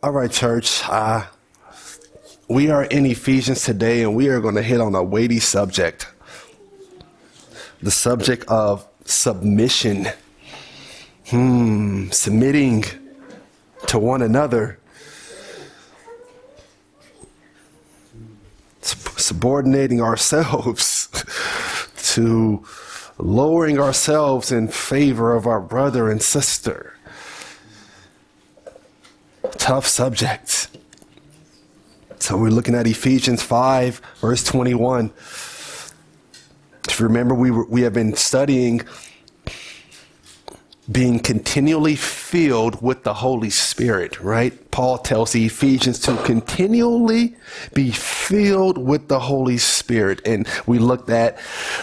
All right, church. Uh, we are in Ephesians today, and we are going to hit on a weighty subject the subject of submission. Hmm, submitting to one another, subordinating ourselves to lowering ourselves in favor of our brother and sister tough subject. So we're looking at Ephesians 5, verse 21. If you remember, we, were, we have been studying being continually filled with the Holy Spirit, right? Paul tells the Ephesians to continually be filled with the Holy Spirit. And we looked at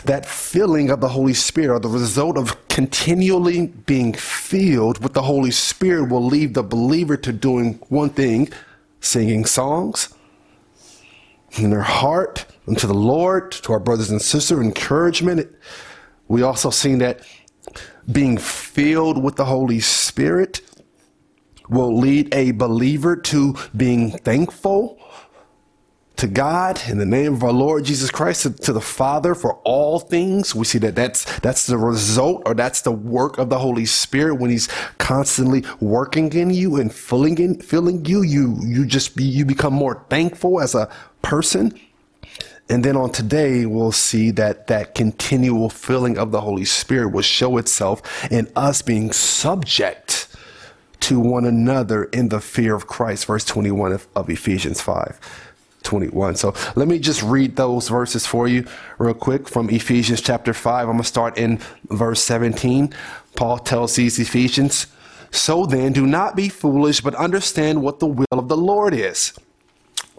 that filling of the Holy Spirit, or the result of continually being filled with the Holy Spirit, will lead the believer to doing one thing singing songs in their heart unto the Lord, to our brothers and sisters, encouragement. We also seen that being filled with the Holy Spirit will lead a believer to being thankful to God in the name of our Lord Jesus Christ to, to, the Father for all things. We see that that's that's the result or that's the work of the Holy Spirit when He's constantly working in you and filling in filling you. You you just be, you become more thankful as a person. And then on today, we'll see that that continual filling of the Holy Spirit will show itself in us being subject to one another in the fear of Christ. Verse 21 of, of Ephesians 5. 21. So let me just read those verses for you real quick from Ephesians chapter 5. I'm going to start in verse 17. Paul tells these Ephesians, So then, do not be foolish, but understand what the will of the Lord is.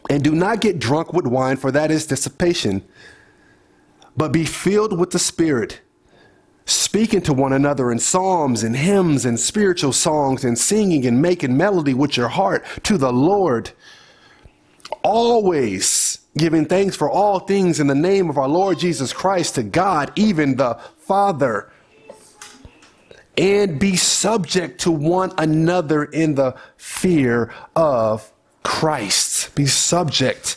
And do not get drunk with wine, for that is dissipation, but be filled with the Spirit, speaking to one another in psalms and hymns and spiritual songs, and singing and making melody with your heart to the Lord. Always giving thanks for all things in the name of our Lord Jesus Christ to God, even the Father. And be subject to one another in the fear of Christ. Be subject,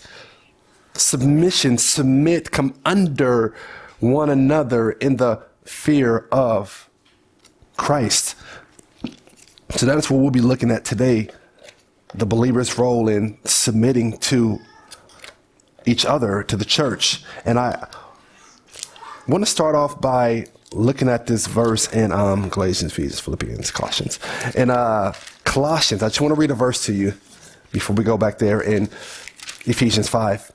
submission, submit, come under one another in the fear of Christ. So that is what we'll be looking at today the believer's role in submitting to each other, to the church. And I want to start off by looking at this verse in um, Galatians, Ephesians, Philippians, Colossians. In uh, Colossians, I just want to read a verse to you before we go back there in Ephesians 5.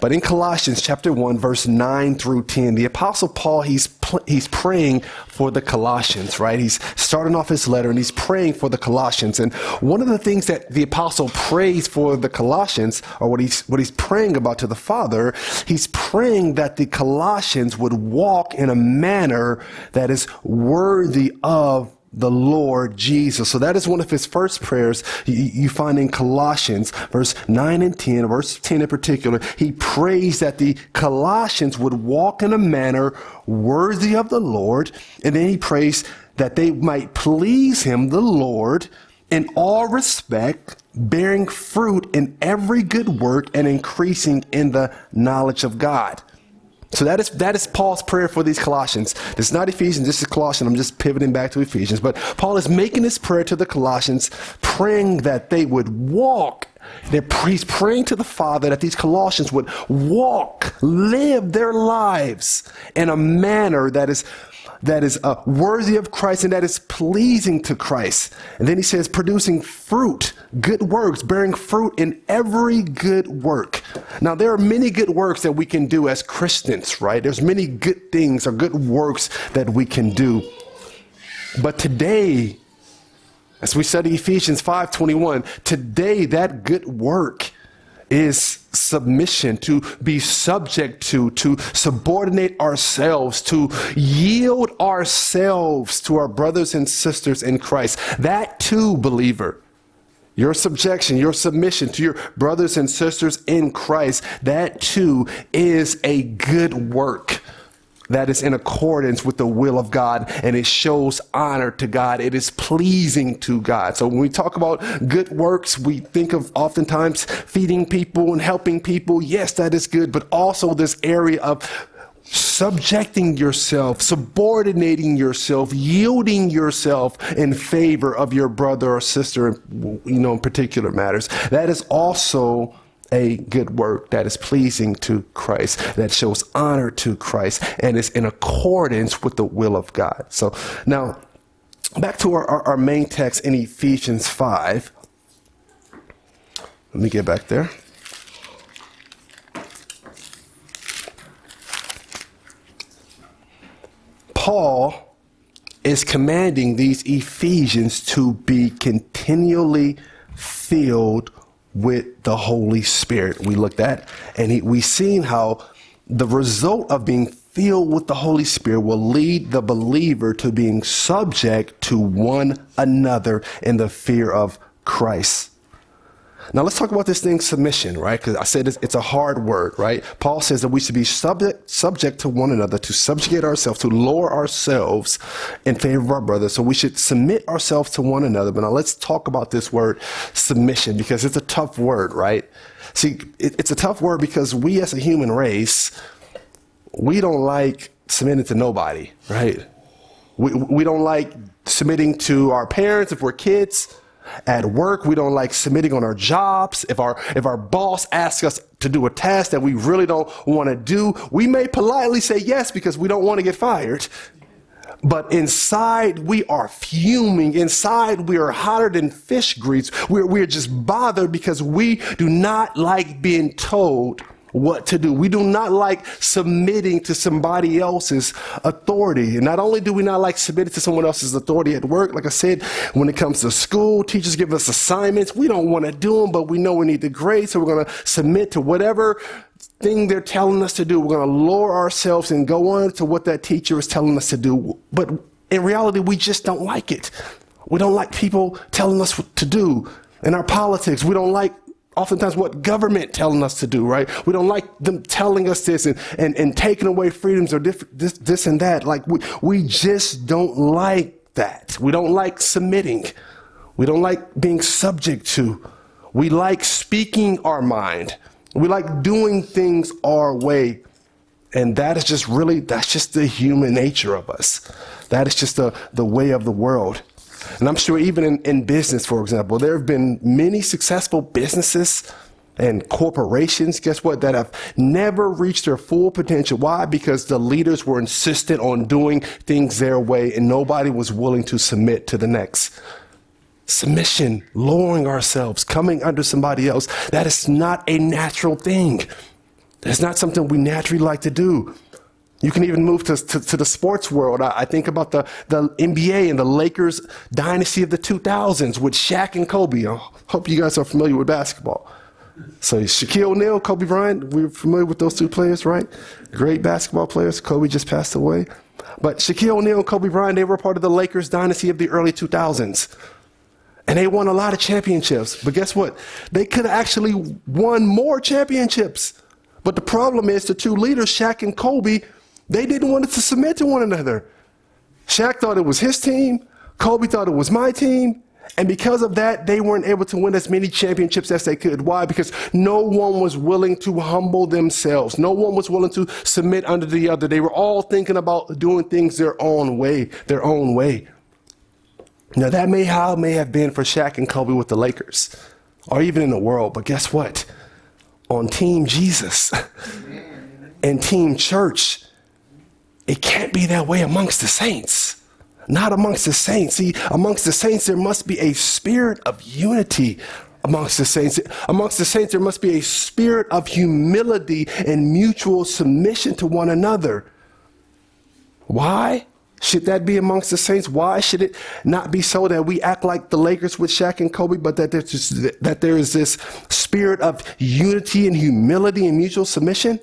But in Colossians chapter 1 verse 9 through 10, the apostle Paul he's pl- he's praying for the Colossians, right? He's starting off his letter and he's praying for the Colossians. And one of the things that the apostle prays for the Colossians or what he's what he's praying about to the Father, he's praying that the Colossians would walk in a manner that is worthy of the Lord Jesus. So that is one of his first prayers you, find in Colossians, verse 9 and 10, verse 10 in particular. He prays that the Colossians would walk in a manner worthy of the Lord. And then he prays that they might please him, the Lord, in all respect, bearing fruit in every good work and increasing in the knowledge of God. So that is that is Paul's prayer for these Colossians. This is not Ephesians, this is Colossians. I'm just pivoting back to Ephesians. But Paul is making this prayer to the Colossians, praying that they would walk. He's praying to the Father that these Colossians would walk, live their lives in a manner that is that is uh, worthy of Christ and that is pleasing to Christ. And then he says, producing fruit, good works, bearing fruit in every good work. Now, there are many good works that we can do as Christians, right? There's many good things or good works that we can do. But today, as we study Ephesians 5:21, today that good work is submission, to be subject to, to subordinate ourselves, to yield ourselves to our brothers and sisters in Christ. That too, believer, your subjection, your submission to your brothers and sisters in Christ, that too is a good work. That is in accordance with the will of God and it shows honor to God. It is pleasing to God. So when we talk about good works, we think of oftentimes feeding people and helping people. Yes, that is good, but also this area of subjecting yourself, subordinating yourself, yielding yourself in favor of your brother or sister, you know, in particular matters. That is also a good work that is pleasing to Christ, that shows honor to Christ, and is in accordance with the will of God. So now, back to our, our, our main text in Ephesians 5. Let me get back there. Paul is commanding these Ephesians to be continually filled with the Holy Spirit. We looked at and he, we seen how the result of being filled with the Holy Spirit will lead the believer to being subject to one another in the fear of Christ. Now let's talk about this thing submission, right? Because I said it's, it's, a hard word, right? Paul says that we should be subject subject to one another, to subjugate ourselves, to lower ourselves in favor of our brother. So we should submit ourselves to one another. But now let's talk about this word submission because it's a tough word, right? See, it, it's a tough word because we as a human race, we don't like submitting to nobody, right? We, we don't like submitting to our parents if we're kids. At work, we don't like submitting on our jobs. If our, if our boss asks us to do a task that we really don't want to do, we may politely say yes because we don't want to get fired. But inside, we are fuming. Inside, we are hotter than fish grease. We're, we're just bothered because we do not like being told what to do. We do not like submitting to somebody else's authority. And not only do we not like submitting to someone else's authority at work, like I said, when it comes to school, teachers give us assignments. We don't want to do them, but we know we need the grade, so we're going to submit to whatever thing they're telling us to do. We're going to lower ourselves and go on to what that teacher is telling us to do. But in reality, we just don't like it. We don't like people telling us what to do. In our politics, we don't like oftentimes what government telling us to do, right? We don't like them telling us this and, and, and taking away freedoms or this, this and that. Like we, we just don't like that. We don't like submitting. We don't like being subject to. We like speaking our mind. We like doing things our way. And that is just really, that's just the human nature of us. That is just the, the way of the world. And I'm sure even in, in business, for example, there have been many successful businesses and corporations, guess what, that have never reached their full potential. Why? Because the leaders were insistent on doing things their way and nobody was willing to submit to the next. Submission, lowering ourselves, coming under somebody else, that is not a natural thing. That's not something we naturally like to do. You can even move to, to, to the sports world. I, I, think about the, the NBA and the Lakers dynasty of the 2000s with Shaq and Kobe. I hope you guys are familiar with basketball. So Shaquille O'Neal, Kobe Bryant, we're familiar with those two players, right? Great basketball players. Kobe just passed away. But Shaquille O'Neal and Kobe Bryant, they were part of the Lakers dynasty of the early 2000s. And they won a lot of championships. But guess what? They could have actually won more championships. But the problem is the two leaders, Shaq and Kobe, they didn't want to submit to one another. Shaq thought it was his team. Kobe thought it was my team. And because of that, they weren't able to win as many championships as they could. Why? Because no one was willing to humble themselves. No one was willing to submit under the other. They were all thinking about doing things their own way, their own way. Now that may how it may have been for Shaq and Kobe with the Lakers, or even in the world. But guess what? On Team Jesus and Team Church, it can't be that way amongst the saints. Not amongst the saints. See, amongst the saints, there must be a spirit of unity amongst the saints. Amongst the saints, there must be a spirit of humility and mutual submission to one another. Why? Should that be amongst the saints? Why should it not be so that we act like the Lakers with Shaq and Kobe, but that there's just, that there is this spirit of unity and humility and mutual submission?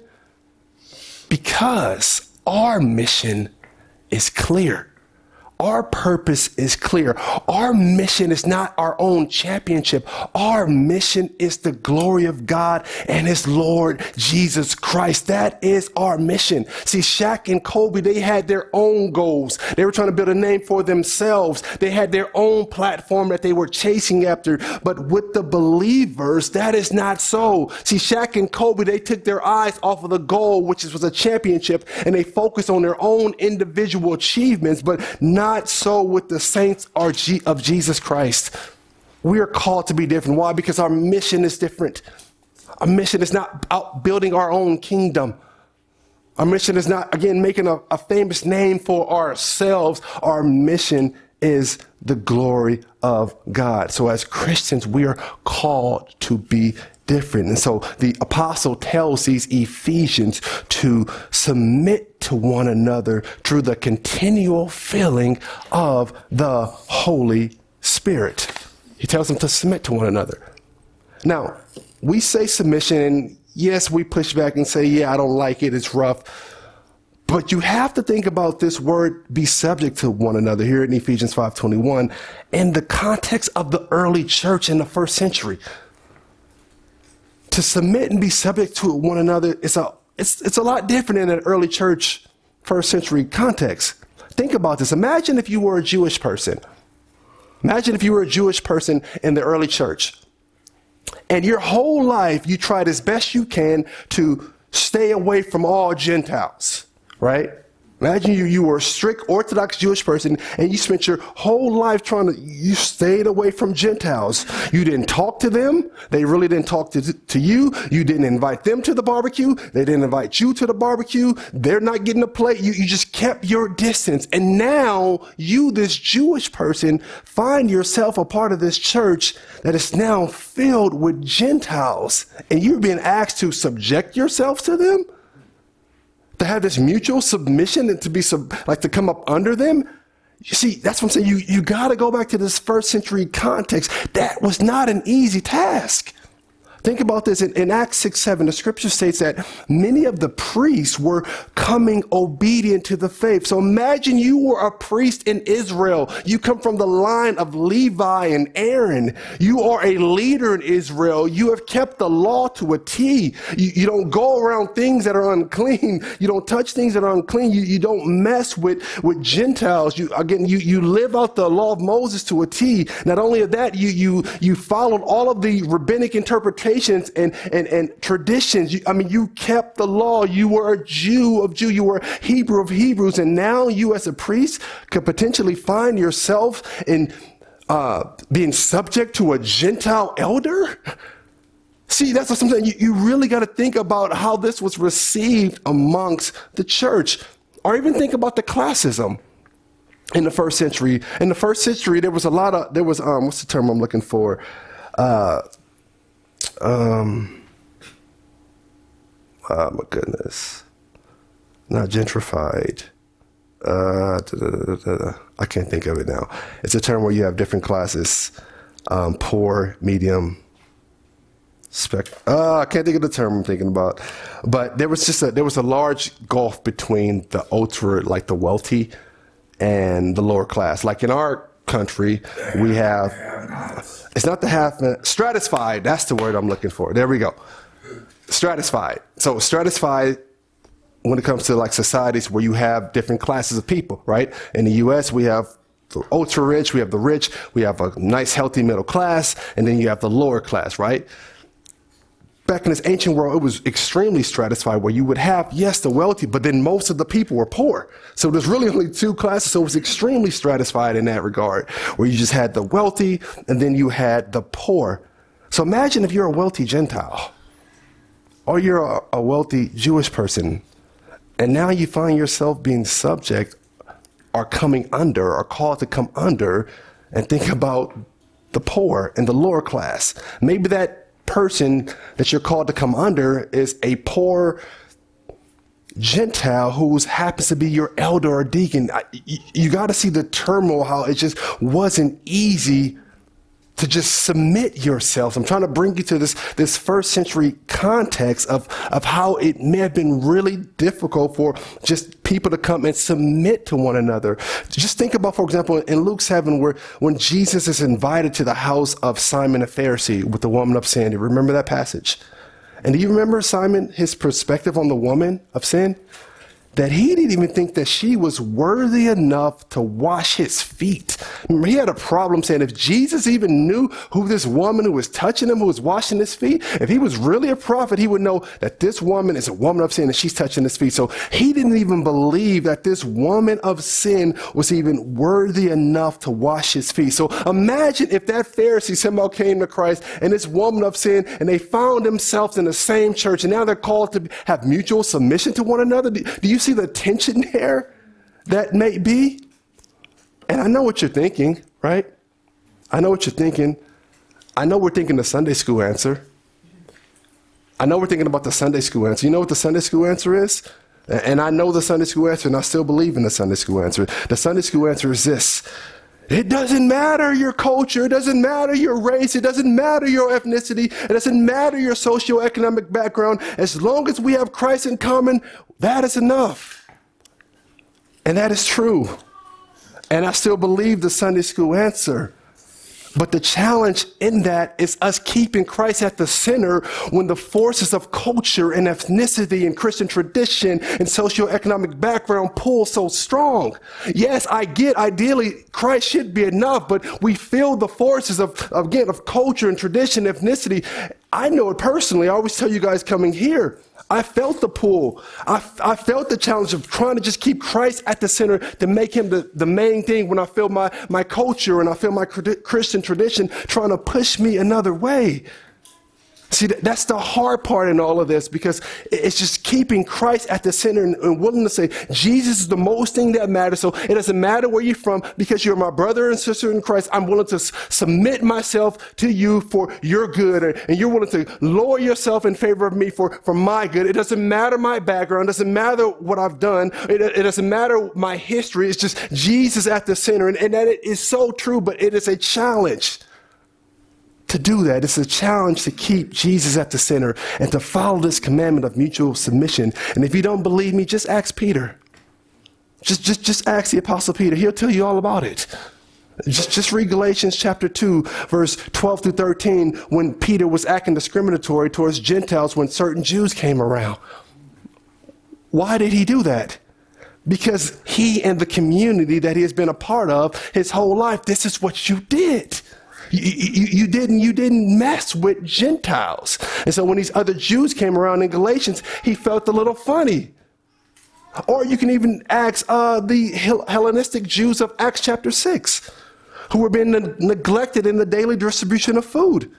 Because our mission is clear. Our purpose is clear. Our mission is not our own championship. Our mission is the glory of God and his Lord Jesus Christ. That is our mission. See, Shaq and Kobe, they had their own goals. They were trying to build a name for themselves. They had their own platform that they were chasing after. But with the believers, that is not so. See, Shaq and Kobe, they took their eyes off of the goal, which was a championship, and they focused on their own individual achievements, but not not so with the saints of Jesus Christ. We are called to be different. Why? Because our mission is different. Our mission is not out building our own kingdom. Our mission is not, again, making a, a famous name for ourselves. Our mission is the glory of God. So as Christians, we are called to be different. And so the apostle tells these Ephesians to submit to one another through the continual filling of the Holy Spirit. He tells them to submit to one another. Now, we say submission, and yes, we push back and say, yeah, I don't like it, it's rough. But you have to think about this word be subject to one another here in Ephesians 5:21 in the context of the early church in the first century to submit and be subject to one another is a it's it's a lot different in an early church first century context. Think about this. Imagine if you were a Jewish person. Imagine if you were a Jewish person in the early church. And your whole life you tried as best you can to stay away from all Gentiles, right? Imagine you, you were a strict Orthodox Jewish person and you spent your whole life trying to, you stayed away from Gentiles. You didn't talk to them. They really didn't talk to, to you. You didn't invite them to the barbecue. They didn't invite you to the barbecue. They're not getting a plate. You, you just kept your distance. And now you, this Jewish person, find yourself a part of this church that is now filled with Gentiles and you're being asked to subject yourself to them to have this mutual submission and to be sub, like to come up under them. You see, that's what I'm saying. You, you got to go back to this first century context. That was not an easy task. Think about this in, in, Acts 6 7, the scripture states that many of the priests were coming obedient to the faith. So imagine you were a priest in Israel. You come from the line of Levi and Aaron. You are a leader in Israel. You have kept the law to a T. You, you don't go around things that are unclean. You don't touch things that are unclean. You, you don't mess with, with Gentiles. You, again, you, you live out the law of Moses to a T. Not only that, you, you, you followed all of the rabbinic and, and, and traditions. You, I mean, you kept the law. You were a Jew of Jew. You were Hebrew of Hebrews. And now you as a priest could potentially find yourself in uh, being subject to a Gentile elder. See, that's I'm. You, you really got to think about how this was received amongst the church, or even think about the classism in the first century. In the first century, there was a lot of there was um, what's the term I'm looking for? Uh, um, oh my goodness, not gentrified. Uh, da, da, da, I can't think of it now. It's a term where you have different classes: um, poor, medium, spec. Uh, I can't think of the term I'm thinking about. But there was just a there was a large gulf between the ultra, like the wealthy, and the lower class. Like in our country, we have it's not the half stratified. That's the word I'm looking for. There we go. Stratified. So stratified when it comes to like societies where you have different classes of people, right? In the U.S., we have the ultra rich, we have the rich, we have a nice healthy middle class, and then you have the lower class, right? Back in this ancient world, it was extremely stratified where you would have, yes, the wealthy, but then most of the people were poor. So there's really only two classes. So it was extremely stratified in that regard, where you just had the wealthy and then you had the poor. So imagine if you're a wealthy Gentile or you're a, wealthy Jewish person, and now you find yourself being subject or coming under or called to come under and think about the poor and the lower class. Maybe that person that you're called to come under is a poor Gentile who happens to be your elder or deacon. You, you got to see the turmoil, how it just wasn't easy to just submit yourselves. I'm trying to bring you to this, this first century context of, of how it may have been really difficult for just people to come and submit to one another. Just think about, for example, in Luke 7, where when Jesus is invited to the house of Simon a Pharisee with the woman of sin. Remember that passage? And do you remember Simon, his perspective on the woman of sin? That he didn't even think that she was worthy enough to wash his feet. He had a problem saying if Jesus even knew who this woman who was touching him, who was washing his feet, if he was really a prophet, he would know that this woman is a woman of sin and she's touching his feet. So he didn't even believe that this woman of sin was even worthy enough to wash his feet. So imagine if that Pharisee somehow came to Christ and this woman of sin and they found themselves in the same church and now they're called to have mutual submission to one another. Do you see the tension there that may be? And I know what you're thinking, right? I know what you're thinking. I know we're thinking the Sunday school answer. I know we're thinking about the Sunday school answer. You know what the Sunday school answer is? And I know the Sunday school answer, and I still believe in the Sunday school answer. The Sunday school answer is this it doesn't matter your culture. It doesn't matter your race. It doesn't matter your ethnicity. It doesn't matter your socioeconomic background. As long as we have Christ in common, that is enough. And that is true. And I still believe the Sunday school answer. But the challenge in that is us keeping Christ at the center when the forces of culture and ethnicity and Christian tradition and socioeconomic background pull so strong. Yes, I get ideally Christ should be enough, but we feel the forces of, again, of culture and tradition, ethnicity. I know it personally. I always tell you guys coming here. I felt the pull. I, I felt the challenge of trying to just keep Christ at the center to make him the, the main thing when I feel my, my culture and I feel my Christian tradition trying to push me another way. See, that's the hard part in all of this because it's just keeping Christ at the center and, and, willing to say, Jesus is the most thing that matters. So it doesn't matter where you're from because you're my brother and sister in Christ. I'm willing to submit myself to you for your good. And, and you're willing to lower yourself in favor of me for, for my good. It doesn't matter my background. It doesn't matter what I've done. It, it doesn't matter my history. It's just Jesus at the center. And, and that is so true, but it is a challenge to do that. It's a challenge to keep Jesus at the center and to follow this commandment of mutual submission. And if you don't believe me, just ask Peter. Just, just, just ask the Apostle Peter. He'll tell you all about it. Just, just read Galatians chapter 2, verse 12 through 13, when Peter was acting discriminatory towards Gentiles when certain Jews came around. Why did he do that? Because he and the community that he has been a part of his whole life, this is what you did. You, you, didn't, you didn't mess with Gentiles. And so when these other Jews came around in Galatians, he felt a little funny. Or you can even ask uh, the Hellenistic Jews of Acts chapter 6, who were being ne- neglected in the daily distribution of food.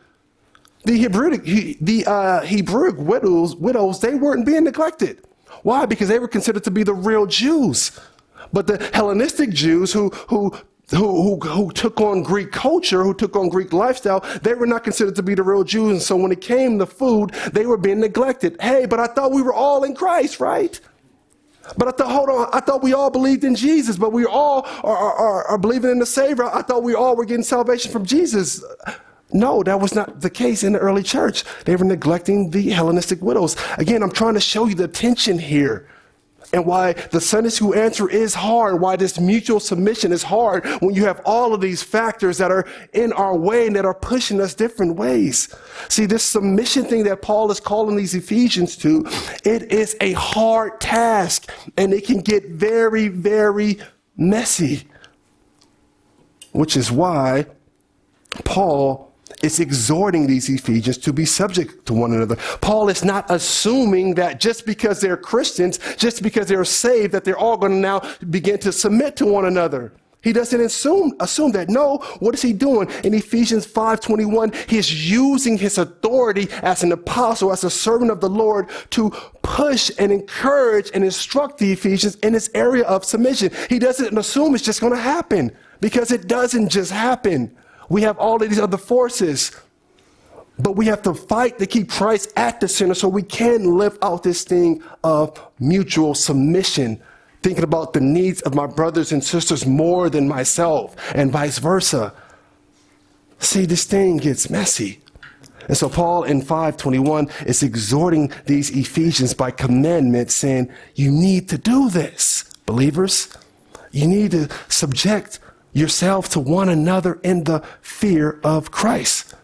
The Hebrew, the uh, Hebrewic widows, widows, they weren't being neglected. Why? Because they were considered to be the real Jews. But the Hellenistic Jews who, who who, who, who took on Greek culture, who took on Greek lifestyle, they were not considered to be the real Jews. And so when it came to food, they were being neglected. Hey, but I thought we were all in Christ, right? But I thought, hold on, I thought we all believed in Jesus, but we all are, are, are believing in the Savior. I thought we all were getting salvation from Jesus. No, that was not the case in the early church. They were neglecting the Hellenistic widows. Again, I'm trying to show you the tension here and why the Sunday school answer is hard, why this mutual submission is hard when you have all of these factors that are in our way and that are pushing us different ways. See, this submission thing that Paul is calling these Ephesians to, it is a hard task and it can get very, very messy. Which is why Paul is exhorting these Ephesians to be subject to one another. Paul is not assuming that just because they're Christians, just because they're saved, that they're all going to now begin to submit to one another. He doesn't assume, assume that. No, what is he doing? In Ephesians 5.21, he's using his authority as an apostle, as a servant of the Lord to push and encourage and instruct the Ephesians in this area of submission. He doesn't assume it's just going to happen because it doesn't just happen. We have all of these other forces. But we have to fight to keep Christ at the center so we can live out this thing of mutual submission, thinking about the needs of my brothers and sisters more than myself, and vice versa. See, this thing gets messy. And so Paul in 521 is exhorting these Ephesians by commandment saying, you need to do this, believers. You need to subject yourself to one another in the fear of Christ.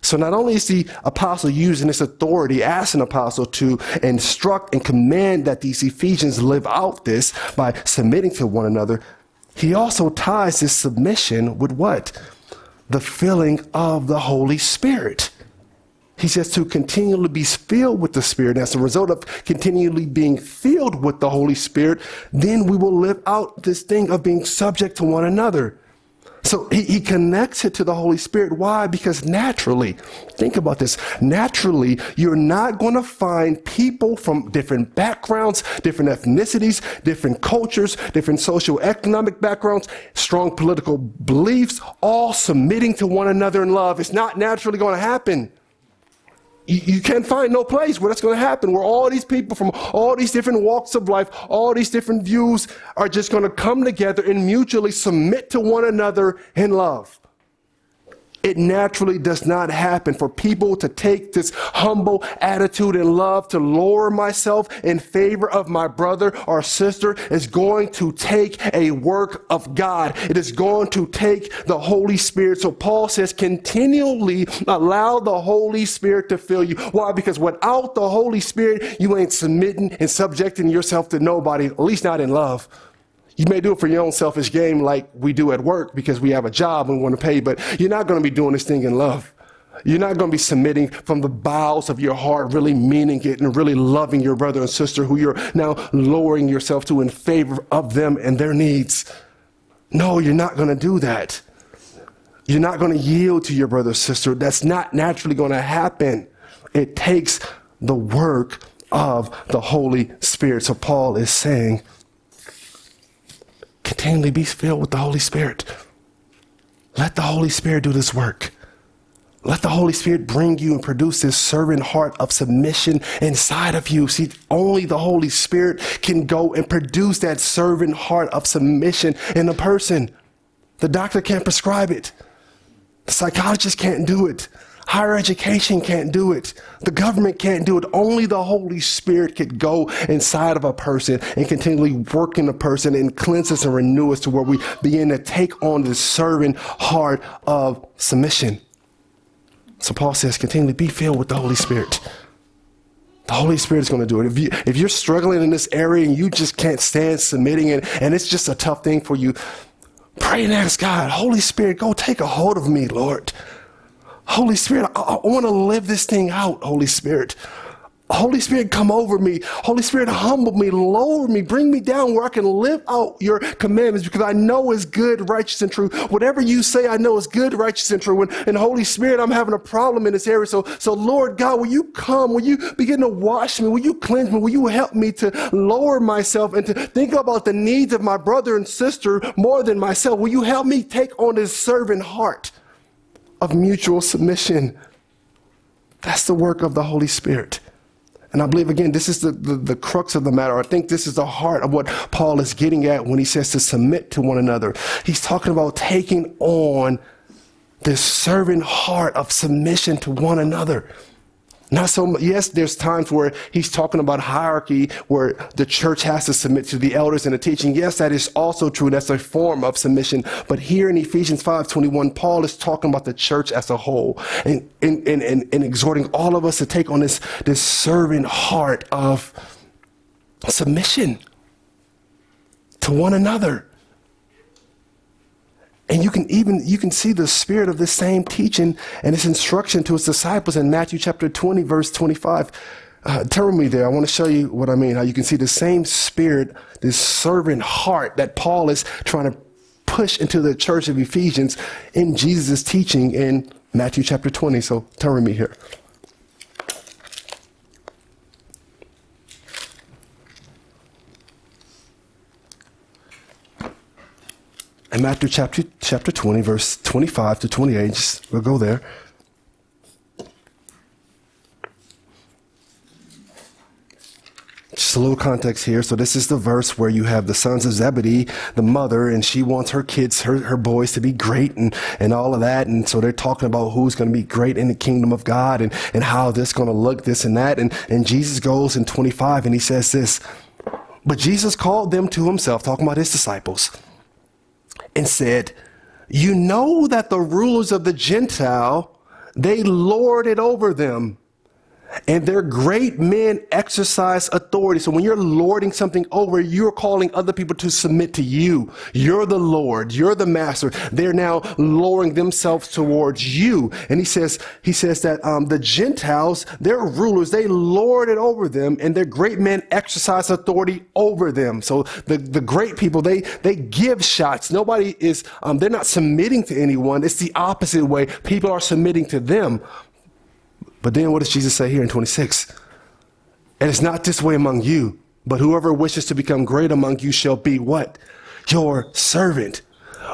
So not only is the apostle using his authority as an apostle to instruct and command that these Ephesians live out this by submitting to one another, he also ties this submission with what? The filling of the Holy Spirit. He says to continually be filled with the Spirit. And as a result of continually being filled with the Holy Spirit, then we will live out this thing of being subject to one another. So he, he, connects it to the Holy Spirit. Why? Because naturally, think about this. Naturally, you're not going to find people from different backgrounds, different ethnicities, different cultures, different socio-economic backgrounds, strong political beliefs, all submitting to one another in love. It's not naturally going to happen you, can't find no place where that's going to happen, where all these people from all these different walks of life, all these different views are just going to come together and mutually submit to one another in love. It naturally does not happen for people to take this humble attitude and love to lower myself in favor of my brother or sister is going to take a work of God. It is going to take the Holy Spirit. So Paul says, continually allow the Holy Spirit to fill you. Why? Because without the Holy Spirit, you ain't submitting and subjecting yourself to nobody, at least not in love. You may do it for your own selfish game like we do at work because we have a job and want to pay, but you're not going to be doing this thing in love. You're not going to be submitting from the bowels of your heart, really meaning it and really loving your brother and sister who you're now lowering yourself to in favor of them and their needs. No, you're not going to do that. You're not going to yield to your brother or sister. That's not naturally going to happen. It takes the work of the Holy Spirit. So Paul is saying, continually be filled with the Holy Spirit. Let the Holy Spirit do this work. Let the Holy Spirit bring you and produce this servant heart of submission inside of you. See, only the Holy Spirit can go and produce that servant heart of submission in a person. The doctor can't prescribe it. The psychologist can't do it. Higher education can't do it. The government can't do it. Only the Holy Spirit could go inside of a person and continually work in a person and cleanse us and renew us to where we begin to take on the servant heart of submission. So Paul says, continually be filled with the Holy Spirit. The Holy Spirit is going to do it. If, you, if you're struggling in this area and you just can't stand submitting it, and it's just a tough thing for you, pray and ask God, Holy Spirit, go take a hold of me, Lord. Holy Spirit, I, I want to live this thing out, Holy Spirit. Holy Spirit, come over me. Holy Spirit, humble me, lower me, bring me down where I can live out your commandments because I know is good, righteous, and true. Whatever you say, I know is good, righteous, and true. And, and Holy Spirit, I'm having a problem in this area. So, so Lord God, will you come? Will you begin to wash me? Will you cleanse me? Will you help me to lower myself and to think about the needs of my brother and sister more than myself? Will you help me take on this servant heart? Of mutual submission. That's the work of the Holy Spirit. And I believe, again, this is the, the, the, crux of the matter. I think this is the heart of what Paul is getting at when he says to submit to one another. He's talking about taking on this servant heart of submission to one another. Not so much. Yes, there's times where he's talking about hierarchy, where the church has to submit to the elders and the teaching. Yes, that is also true. That's a form of submission. But here in Ephesians 5:21, Paul is talking about the church as a whole and, and, and, and, and exhorting all of us to take on this, this servant heart of submission to one another. And you can even you can see the spirit of this same teaching and its instruction to his disciples in Matthew chapter 20, verse 25. Uh, turn me there. I want to show you what I mean. How you can see the same spirit, this servant heart that Paul is trying to push into the church of Ephesians in Jesus' teaching in Matthew chapter 20. So turn with me here. In Matthew chapter, chapter 20, verse 25 to 28, just, we'll go there. just a little context here. So this is the verse where you have the sons of Zebedee, the mother, and she wants her kids, her, her boys to be great and, and all of that. And so they're talking about who's going to be great in the kingdom of God and, and how this going to look, this and that. And, and Jesus goes in 25 and he says this, but Jesus called them to himself, talking about his disciples, and said, you know that the rulers of the Gentile, they lord it over them and their great men exercise authority. So when you're lording something over, you're calling other people to submit to you. You're the Lord. You're the master. They're now lowering themselves towards you. And he says, he says that um, the Gentiles, their rulers, they lord it over them, and their great men exercise authority over them. So the, the great people, they they give shots. Nobody is, um, they're not submitting to anyone. It's the opposite way. People are submitting to them. But then what does Jesus say here in 26? And it's not this way among you, but whoever wishes to become great among you shall be what? Your servant.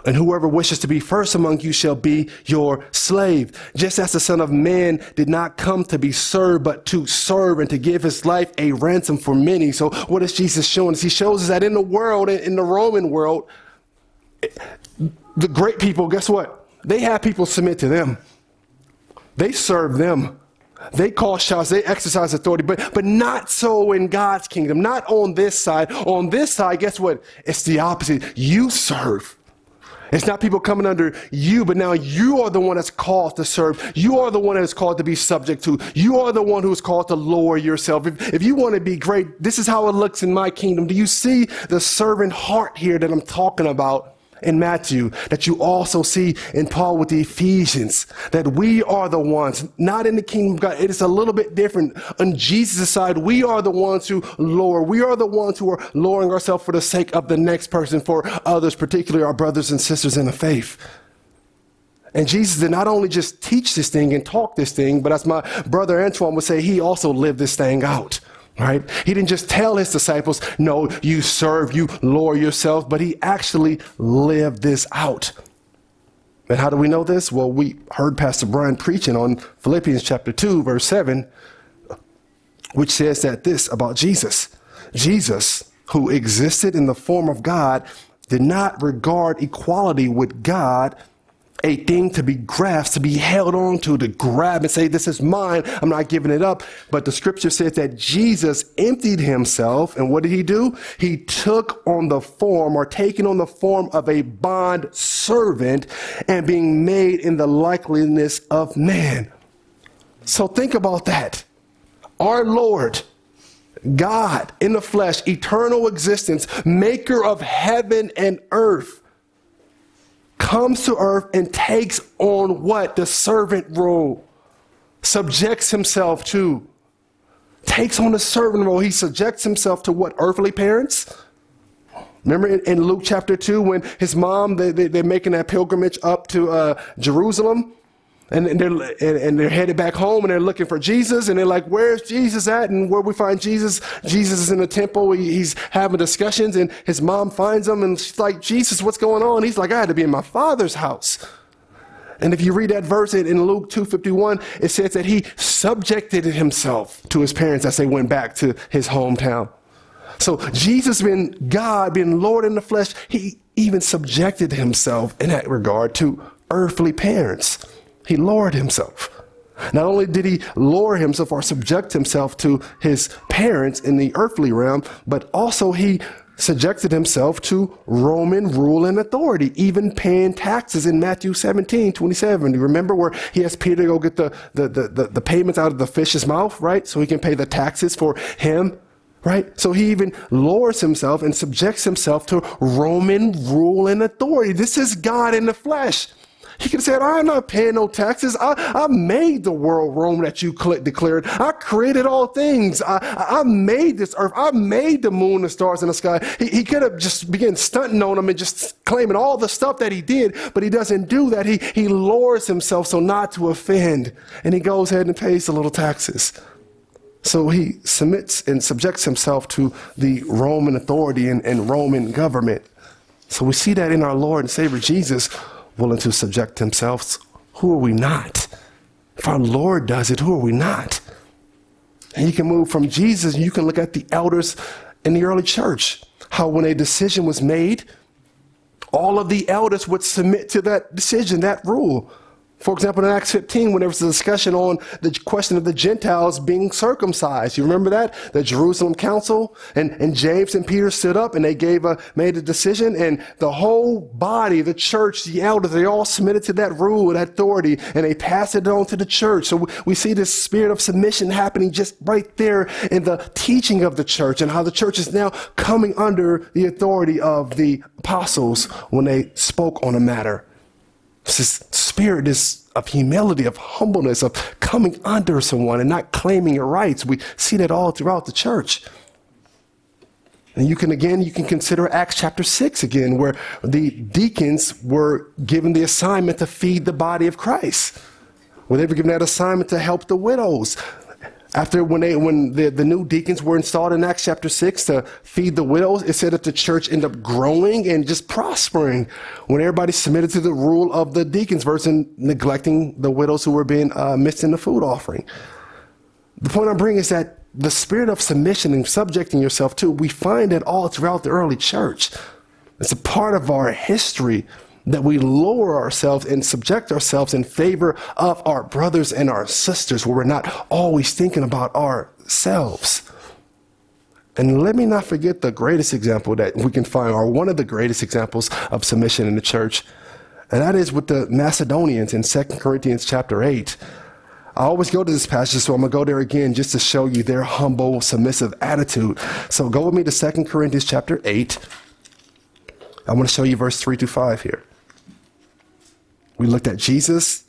And whoever wishes to be first among you shall be your slave. Just as the Son of Man did not come to be served, but to serve and to give his life a ransom for many. So what is Jesus showing us? He shows us that in the world, in the Roman world, the great people, guess what? They have people submit to them. They serve them. They call shots, they exercise authority, but, but not so in God's kingdom, not on this side. On this side, guess what? It's the opposite. You serve. It's not people coming under you, but now you are the one that's called to serve. You are the one that's called to be subject to. You are the one who's called to lower yourself. If, if you want to be great, this is how it looks in my kingdom. Do you see the servant heart here that I'm talking about? In Matthew, that you also see in Paul with the Ephesians, that we are the ones, not in the kingdom of God. It is a little bit different. On Jesus' side, we are the ones who lower. We are the ones who are lowering ourselves for the sake of the next person, for others, particularly our brothers and sisters in the faith. And Jesus did not only just teach this thing and talk this thing, but as my brother Antoine would say, he also lived this thing out right? He didn't just tell his disciples, no, you serve, you lower yourself, but he actually lived this out. And how do we know this? Well, we heard Pastor Brian preaching on Philippians chapter 2, verse 7, which says that this about Jesus. Jesus, who existed in the form of God, did not regard equality with God a thing to be grasped, to be held on to, to grab and say, This is mine. I'm not giving it up. But the scripture says that Jesus emptied himself. And what did he do? He took on the form or taken on the form of a bond servant and being made in the likeness of man. So think about that. Our Lord, God in the flesh, eternal existence, maker of heaven and earth comes to earth and takes on what? The servant role. Subjects himself to. Takes on the servant role. He subjects himself to what? Earthly parents? Remember in, in Luke chapter 2 when his mom, they, they, they're making that pilgrimage up to uh, Jerusalem? And, they're and, and, they're headed back home and they're looking for Jesus and they're like, "Where's Jesus at?" And where we find Jesus, Jesus is in the temple. He, he's having discussions, and his mom finds him and she's like, "Jesus, what's going on?" He's like, "I had to be in my father's house." And if you read that verse in Luke 2:51, it says that he subjected himself to his parents as they went back to his hometown. So Jesus, being God, being Lord in the flesh, he even subjected himself in that regard to earthly parents. He lowered himself. Not only did he lower himself or subject himself to his parents in the earthly realm, but also he subjected himself to Roman rule and authority, even paying taxes in Matthew 17, 27. You remember where he asked Peter go get the, the, the, the, the payments out of the fish's mouth, right? So he can pay the taxes for him, right? So he even lowers himself and subjects himself to Roman rule and authority. This is God in the flesh. He could have said, I'm not paying no taxes. I, I made the world Rome that you declared. I created all things. I, I made this earth. I made the moon, the stars, and the sky. He, he could have just began stunting on them and just claiming all the stuff that he did, but he doesn't do that. He, he lowers himself so not to offend, and he goes ahead and pays the little taxes. So he submits and subjects himself to the Roman authority and, and Roman government. So we see that in our Lord and Savior Jesus willing to subject themselves, who are we not? If our Lord does it, who are we not? And you can move from Jesus and you can look at the elders in the early church. How when a decision was made, all of the elders would submit to that decision, that rule. For example, in Acts 15, when there was a discussion on the question of the Gentiles being circumcised, you remember that? The Jerusalem Council and, and James and Peter stood up and they gave a, made a decision and the whole body, the church, the elders, they all submitted to that rule, that authority, and they passed it on to the church. So we see this spirit of submission happening just right there in the teaching of the church and how the church is now coming under the authority of the apostles when they spoke on a matter. This spirit is of humility, of humbleness, of coming under someone and not claiming your rights. We see that all throughout the church. And you can again, you can consider Acts chapter 6 again, where the deacons were given the assignment to feed the body of Christ. Where they were given that assignment to help the widows. After when they when the, the new deacons were installed in Acts chapter six to feed the widows, it said that the church ended up growing and just prospering when everybody submitted to the rule of the deacons versus neglecting the widows who were being uh, missed in the food offering. The point I'm bringing is that the spirit of submission and subjecting yourself to, we find it all throughout the early church. It's a part of our history that we lower ourselves and subject ourselves in favor of our brothers and our sisters, where we're not always thinking about ourselves. And let me not forget the greatest example that we can find, or one of the greatest examples of submission in the church, and that is with the Macedonians in 2 Corinthians chapter 8. I always go to this passage, so I'm going to go there again just to show you their humble, submissive attitude. So go with me to 2 Corinthians chapter 8. I want to show you verse 3 to 5 here. We looked at Jesus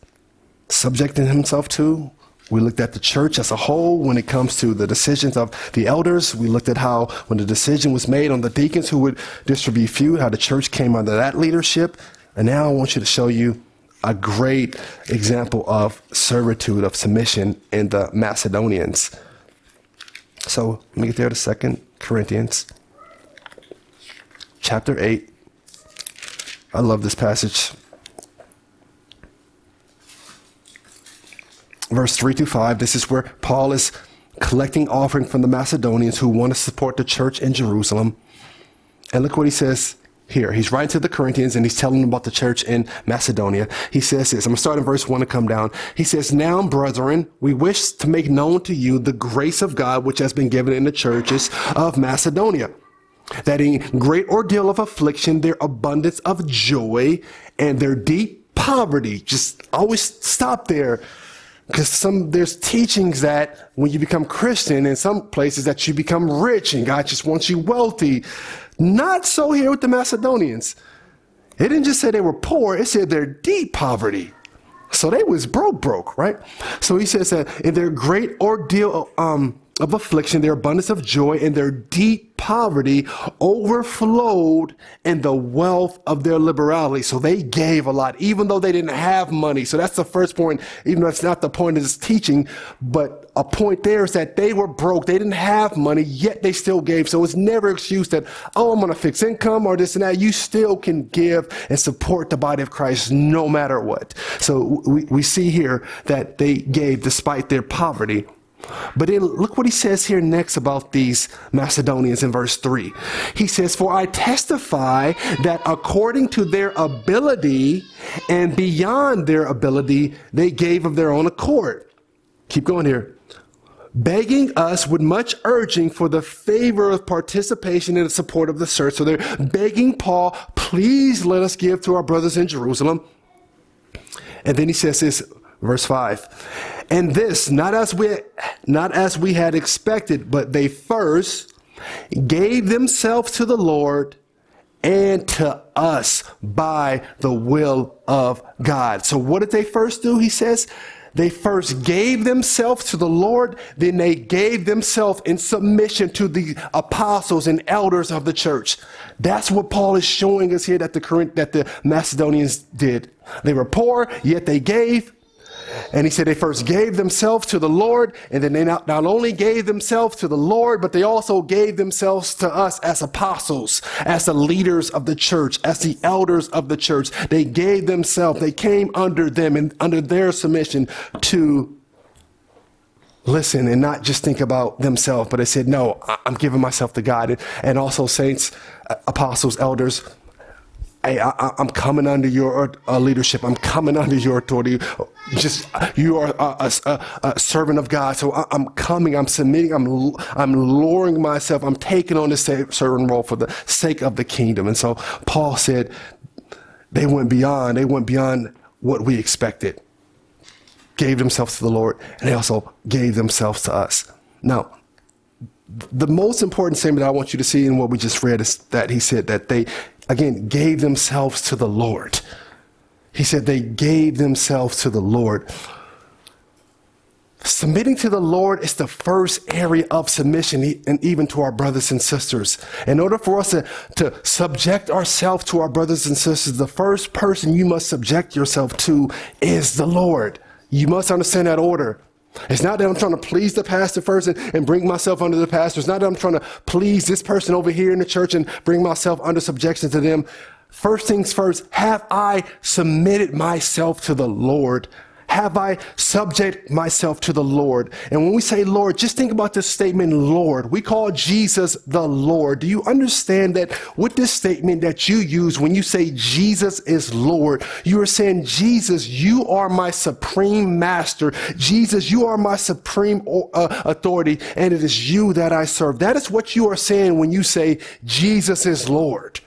subjecting himself to. We looked at the church as a whole when it comes to the decisions of the elders. We looked at how, when the decision was made on the deacons who would distribute food, how the church came under that leadership. And now I want you to show you a great example of servitude, of submission in the Macedonians. So let me get there to Second Corinthians chapter 8. I love this passage. Verse 3 to 5, this is where Paul is collecting offering from the Macedonians who want to support the church in Jerusalem. And look what he says here. He's writing to the Corinthians and he's telling them about the church in Macedonia. He says this. I'm going to start in verse 1 and come down. He says, Now, brethren, we wish to make known to you the grace of God which has been given in the churches of Macedonia. That in great ordeal of affliction, their abundance of joy and their deep poverty, just always stop there because some there's teachings that when you become Christian in some places that you become rich and God just wants you wealthy. Not so here with the Macedonians. It didn't just say they were poor, it said they're deep poverty. So they was broke, broke, right? So he says that in their great ordeal um, of affliction, their abundance of joy, and their deep poverty overflowed in the wealth of their liberality. So they gave a lot, even though they didn't have money. So that's the first point, even though it's not the point of this teaching, but a point there is that they were broke. They didn't have money, yet they still gave. So it's never excuse that, oh, I'm going to fix income or this and that. You still can give and support the body of Christ no matter what. So we, we see here that they gave despite their poverty. But then look what he says here next about these Macedonians in verse 3. He says, For I testify that according to their ability and beyond their ability, they gave of their own accord. Keep going here. Begging us with much urging for the favor of participation and support of the church. So they're begging Paul, please let us give to our brothers in Jerusalem. And then he says this, verse 5 and this not as we not as we had expected, but they first gave themselves to the Lord and to us by the will of God. So what did they first do? He says they first gave themselves to the Lord, then they gave themselves in submission to the apostles and elders of the church. That's what Paul is showing us here that the current that the Macedonians did. They were poor, yet they gave. And he said they first gave themselves to the Lord, and then they not, not only gave themselves to the Lord, but they also gave themselves to us as apostles, as the leaders of the church, as the elders of the church. They gave themselves, they came under them and under their submission to listen and not just think about themselves, but they said, no, I'm giving myself to God. And also, saints, uh, apostles, elders, hey, I, am coming under your uh, leadership. I'm coming under your authority. Just you are a, a, a servant of God. So I, am coming. I'm submitting. I'm I'm lowering myself. I'm taking on this certain role for the sake of the kingdom. And so Paul said they went beyond. They went beyond what we expected. Gave themselves to the Lord, and they also gave themselves to us. Now, the most important statement I want you to see in what we just read is that he said that they again, gave themselves to the Lord. He said they gave themselves to the Lord. Submitting to the Lord is the first area of submission, and even to our brothers and sisters. In order for us to, to subject ourselves to our brothers and sisters, the first person you must subject yourself to is the Lord. You must understand that order. It's not that I'm trying to please the pastor first and, and, bring myself under the pastor. It's not that I'm trying to please this person over here in the church and bring myself under subjection to them. First things first, have I submitted myself to the Lord have I subject myself to the Lord? And when we say Lord, just think about this statement, Lord. We call Jesus the Lord. Do you understand that with this statement that you use when you say Jesus is Lord, you are saying, Jesus, you are my supreme master. Jesus, you are my supreme uh, authority, and it is you that I serve. That is what you are saying when you say Jesus is Lord.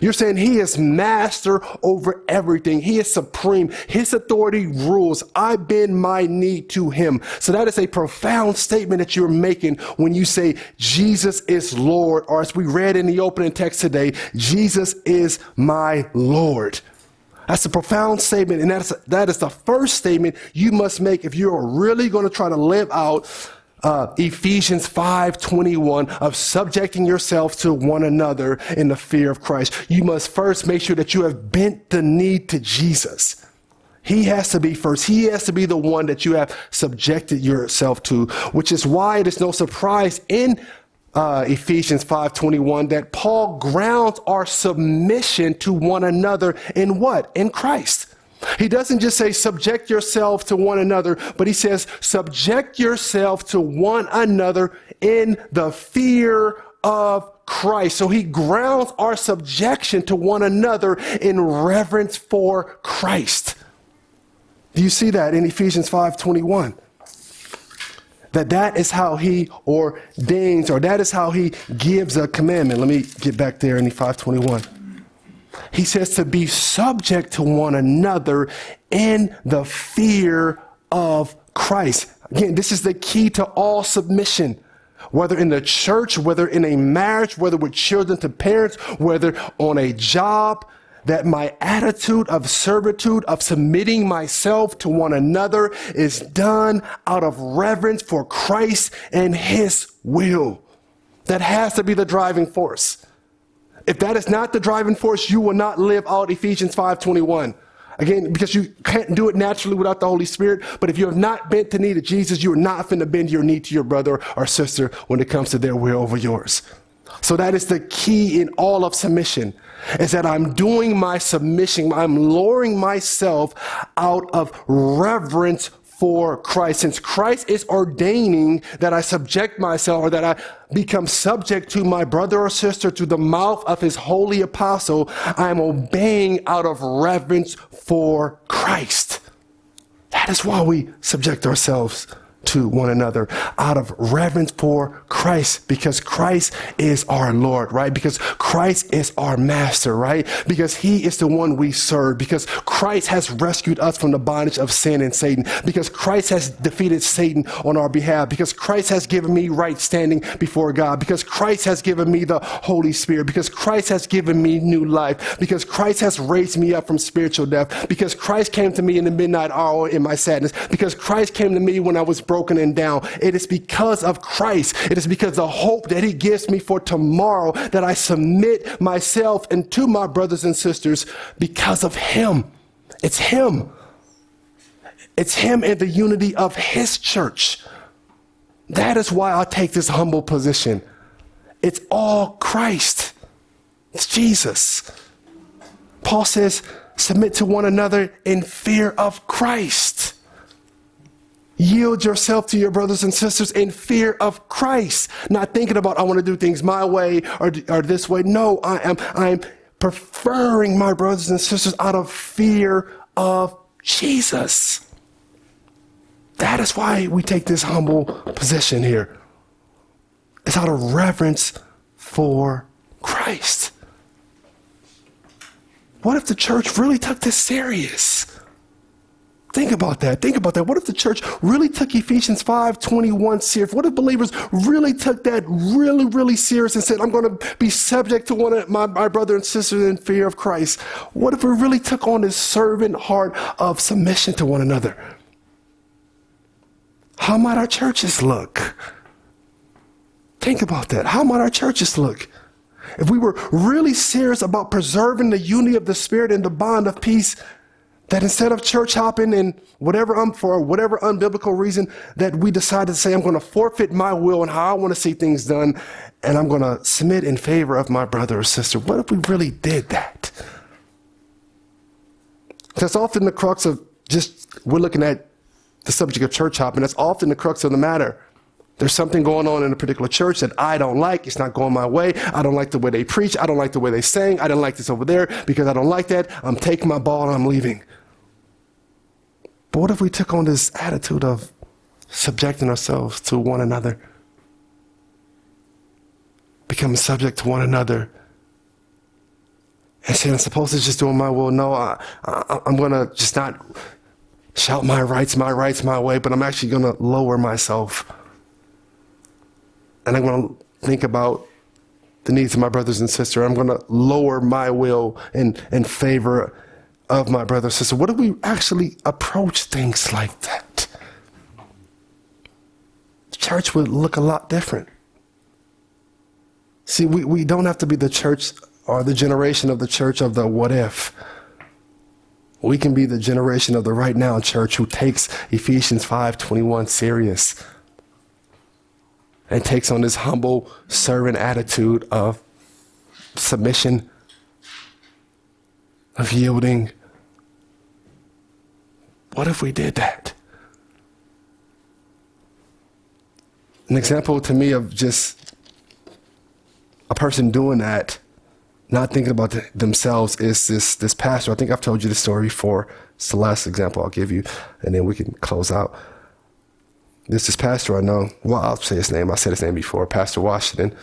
You're saying he is master over everything. He is supreme. His authority rules. I bend my knee to him. So that is a profound statement that you're making when you say Jesus is Lord, or as we read in the opening text today, Jesus is my Lord. That's a profound statement, and that's that is the first statement you must make if you're really going to try to live out uh, Ephesians 5:21 of subjecting yourself to one another in the fear of Christ. You must first make sure that you have bent the knee to Jesus. He has to be first. He has to be the one that you have subjected yourself to, which is why it is no surprise in uh, Ephesians 5:21 that Paul grounds our submission to one another in what? In Christ. He doesn't just say subject yourself to one another, but he says subject yourself to one another in the fear of Christ. So he grounds our subjection to one another in reverence for Christ. Do you see that in Ephesians 5:21? That that is how he ordains or that is how he gives a commandment. Let me get back there in the 521. He says to be subject to one another in the fear of Christ. Again, this is the key to all submission. Whether in the church, whether in a marriage, whether with children to parents, whether on a job, that my attitude of servitude, of submitting myself to one another is done out of reverence for Christ and His will. That has to be the driving force. If that is not the driving force, you will not live out Ephesians 5:21. Again, because you can't do it naturally without the Holy Spirit. But if you have not bent the knee to Jesus, you are not going to bend your knee to your brother or sister when it comes to their will over yours. So that is the key in all of submission is that I'm doing my submission. I'm lowering myself out of reverence for Christ. Since Christ is ordaining that I subject myself or that I become subject to my brother or sister through the mouth of his holy apostle, I am obeying out of reverence for Christ. That is why we subject ourselves to one another out of reverence for Christ because Christ is our Lord, right? Because Christ is our master, right? Because he is the one we serve, because Christ has rescued us from the bondage of sin and Satan, because Christ has defeated Satan on our behalf, because Christ has given me right standing before God, because Christ has given me the Holy Spirit, because Christ has given me new life, because Christ has raised me up from spiritual death, because Christ came to me in the midnight hour in my sadness, because Christ came to me when I was broken and down. It is because of Christ. It is because the hope that He gives me for tomorrow that I submit myself and to my brothers and sisters because of Him. It's Him. It's Him and the unity of His church. That is why I take this humble position. It's all Christ. It's Jesus. Paul says, submit to one another in fear of Christ. Yield yourself to your brothers and sisters in fear of Christ, not thinking about I want to do things my way or, or this way. No, I am I'm preferring my brothers and sisters out of fear of Jesus. That is why we take this humble position here. It's out of reverence for Christ. What if the church really took this serious? Think about that. Think about that. What if the church really took Ephesians 5 21 serious? What if believers really took that really, really serious and said, I'm going to be subject to one of my, my brother and sister in fear of Christ? What if we really took on this servant heart of submission to one another? How might our churches look? Think about that. How might our churches look? If we were really serious about preserving the unity of the Spirit and the bond of peace, that instead of church hopping and whatever um, for whatever unbiblical reason, that we decided to say, I'm going to forfeit my will and how I want to see things done, and I'm going to submit in favor of my brother or sister. What if we really did that? That's often the crux of just, we're looking at the subject of church hopping. That's often the crux of the matter. There's something going on in a particular church that I don't like. It's not going my way. I don't like the way they preach. I don't like the way they sing. I don't like this over there because I don't like that. I'm taking my ball and I'm leaving. But what if we took on this attitude of subjecting ourselves to one another? Becoming subject to one another. And saying, I'm supposed to just do my will. No, I, I, I'm going to just not shout my rights, my rights, my way, but I'm actually going to lower myself. And I'm going to think about the needs of my brothers and sisters. I'm going to lower my will in, in favor of my brother and sister? What if we actually approach things like that? The church would look a lot different. See, we, we don't have to be the church or the generation of the church of the what if. We can be the generation of the right now church who takes Ephesians 5:21 serious and takes on this humble servant attitude of submission of yielding. What if we did that? An example to me of just a person doing that, not thinking about themselves, is this this pastor. I think I've told you the story before. It's the last example I'll give you, and then we can close out. This is pastor I know. Well, I'll say his name. I said his name before. Pastor Washington.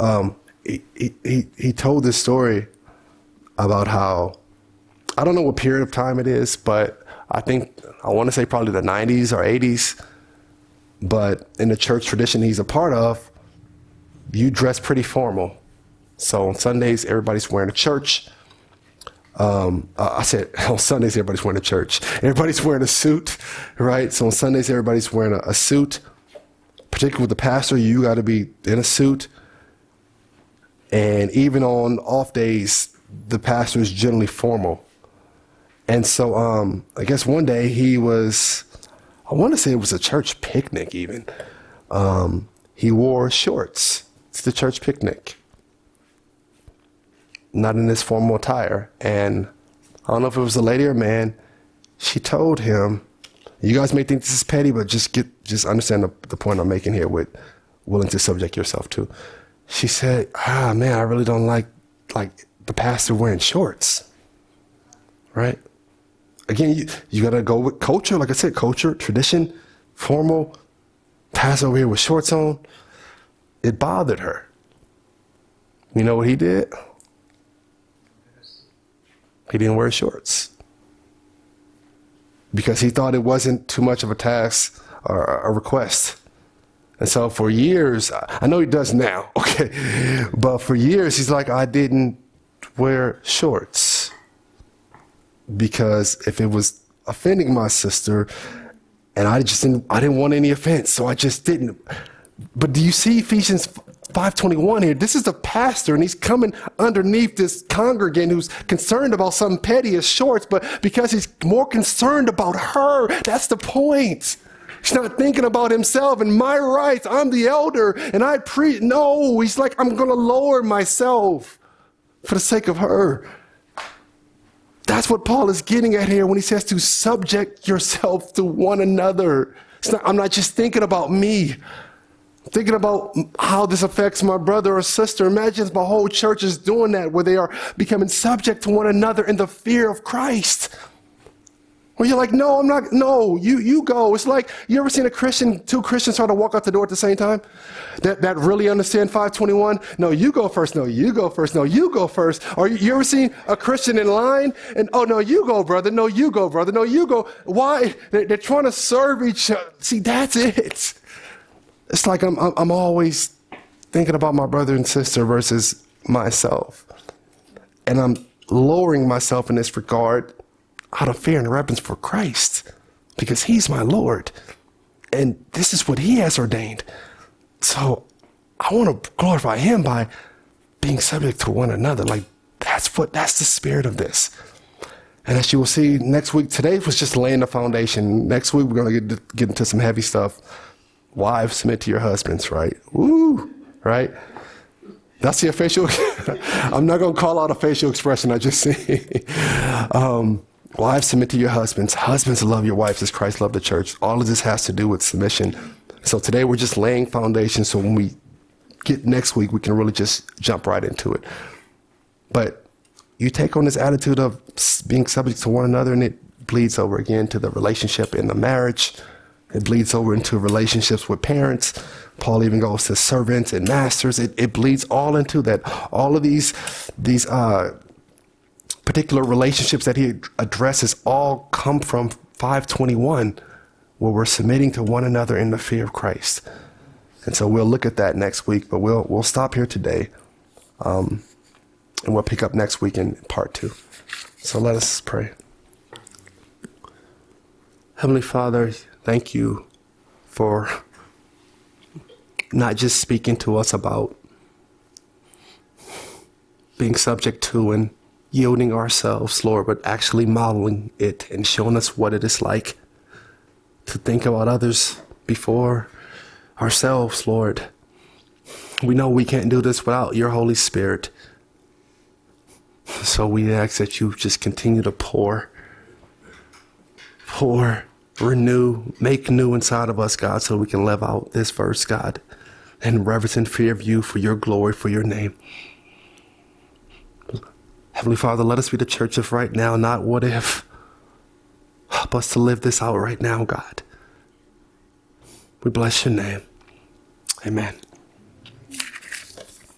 Um, he, he, he told this story about how I don't know what period of time it is, but I think I want to say probably the 90s or 80s. But in the church tradition he's a part of, you dress pretty formal. So on Sundays, everybody's wearing a church. Um, uh, I said on Sundays, everybody's wearing a church. Everybody's wearing a suit, right? So on Sundays, everybody's wearing a, a suit. Particularly with the pastor, you got to be in a suit. And even on off days, the pastor is generally formal. And so um, I guess one day he was, I want to say it was a church picnic even. Um, he wore shorts It's the church picnic, not in his formal attire. And I don't know if it was a lady or a man. She told him, "You guys may think this is petty, but just get, just understand the, the point I'm making here with willing to subject yourself to." She said, "Ah, man, I really don't like like the pastor wearing shorts, right? Again, you, you got to go with culture. Like I said, culture, tradition, formal. Pastor over here with shorts on. It bothered her. You know what he did? He didn't wear shorts. Because he thought it wasn't too much of a task or a request. And so for years, I know he does now, okay, but for years he's like, I didn't wear shorts. Because if it was offending my sister and I just didn't I didn't want any offense so I just didn't. But do you see Ephesians 521 here this is the pastor and he's coming underneath this congregant who's concerned about some petty as shorts but because he's more concerned about her that's the point He's not thinking about himself and my rights. I'm the elder and I preach. No, he's like, I'm going to lower myself for the sake of her. That's what Paul is getting at here when he says to subject yourself to one another. Not, I'm not just thinking about me, thinking about how this affects my brother or sister. Imagine if my whole church is doing that, where they are becoming subject to one another in the fear of Christ. Where you're like, no, I'm not, no, you, you go. It's like, you ever seen a Christian, two Christians try to walk out the door at the same time? That, that really understand 521? No, you go first. No, you go first. No, you go first. Or you, you ever seen a Christian in line and, oh, no, you go, brother. No, you go, brother. No, you go. Why? They're, they're trying to serve each other. See, that's it. It's like I'm, I'm always thinking about my brother and sister versus myself. And I'm lowering myself in this regard out of fear and reverence for Christ because he's my Lord. And this is what he has ordained. So I want to glorify him by being subject to one another. Like that's what that's the spirit of this. And as you will see next week, today was just laying the foundation. Next week we're gonna get get into some heavy stuff. Wives, submit to your husbands, right? Woo, right? That's the facial. I'm not gonna call out a facial expression I just see. um, Wives, submit to your husbands. Husbands, love your wives as Christ loved the church. All of this has to do with submission. So today we're just laying foundation so when we get next week, we can really just jump right into it. But you take on this attitude of being subject to one another and it bleeds over again to the relationship in the marriage. It bleeds over into relationships with parents. Paul even goes to servants and masters. It, it bleeds all into that. All of these, these, uh, particular relationships that he addresses all come from 521, where we're submitting to one another in the fear of Christ. And so we'll look at that next week, but we'll we'll stop here today, um, and we'll pick up next week in part two. So let us pray. Heavenly Father, thank you for not just speaking to us about being subject to and yielding ourselves, Lord, but actually modeling it and showing us what it is like to think about others before ourselves, Lord. We know we can't do this without your Holy Spirit. So we ask that you just continue to pour, pour, renew, make new inside of us, God, so we can live out this verse, God, in reverence and fear of you for your glory, for your name. Heavenly Father, let us be the church of right now, not what if. Help us to live this out right now, God. We bless your name. Amen.